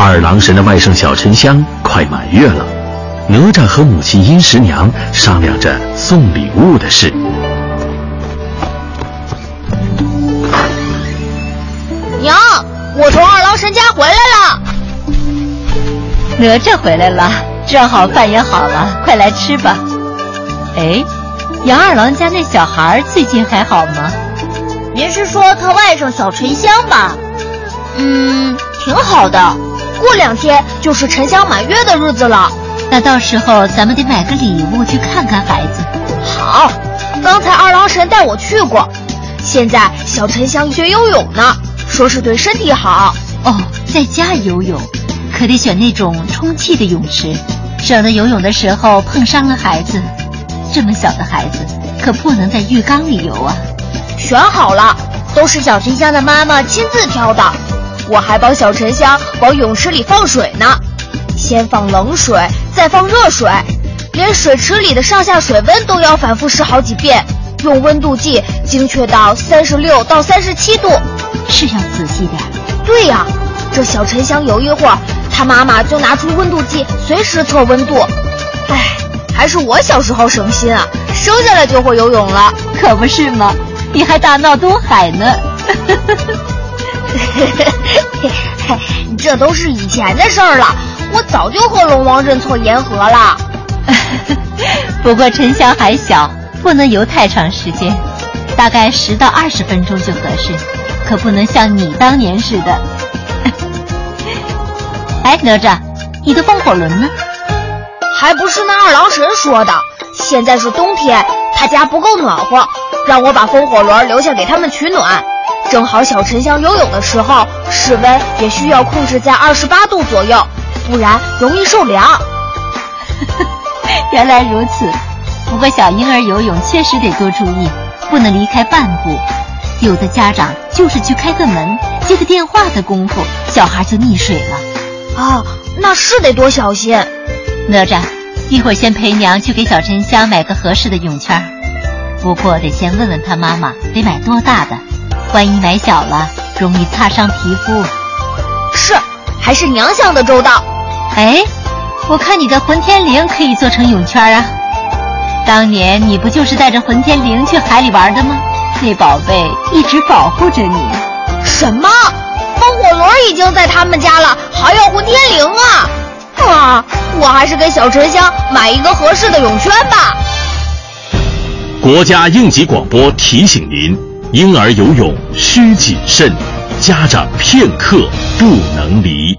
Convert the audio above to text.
二郎神的外甥小沉香快满月了，哪吒和母亲殷十娘商量着送礼物的事。娘，我从二郎神家回来了。哪吒回来了，正好饭也好了，快来吃吧。哎，杨二郎家那小孩最近还好吗？您是说他外甥小沉香吧？嗯，挺好的。过两天就是沉香满月的日子了，那到时候咱们得买个礼物去看看孩子。好，刚才二郎神带我去过。现在小沉香学游泳呢，说是对身体好。哦，在家游泳，可得选那种充气的泳池，省得游泳的时候碰伤了孩子。这么小的孩子可不能在浴缸里游啊。选好了，都是小沉香的妈妈亲自挑的。我还帮小沉香往泳池里放水呢，先放冷水，再放热水，连水池里的上下水温都要反复试好几遍，用温度计精确到三十六到三十七度，是要仔细点。对呀，这小沉香游一会儿，他妈妈就拿出温度计随时测温度。哎，还是我小时候省心啊，生下来就会游泳了，可不是吗？你还大闹东海呢。这都是以前的事儿了，我早就和龙王认错言和了。不过沉香还小，不能游太长时间，大概十到二十分钟就合适，可不能像你当年似的。哎，哪吒，你的风火轮呢？还不是那二郎神说的，现在是冬天，他家不够暖和，让我把风火轮留下给他们取暖。正好小沉香游泳的时候，室温也需要控制在二十八度左右，不然容易受凉。原来如此，不过小婴儿游泳确实得多注意，不能离开半步。有的家长就是去开个门、接个电话的功夫，小孩就溺水了。啊，那是得多小心。哪吒，一会儿先陪娘去给小沉香买个合适的泳圈，不过得先问问他妈妈，得买多大的。万一买小了，容易擦伤皮肤。是，还是娘想的周到。哎，我看你的混天绫可以做成泳圈啊。当年你不就是带着混天绫去海里玩的吗？那宝贝一直保护着你。什么？风火轮已经在他们家了，还要混天绫啊？啊，我还是给小沉香买一个合适的泳圈吧。国家应急广播提醒您。婴儿游泳需谨慎，家长片刻不能离。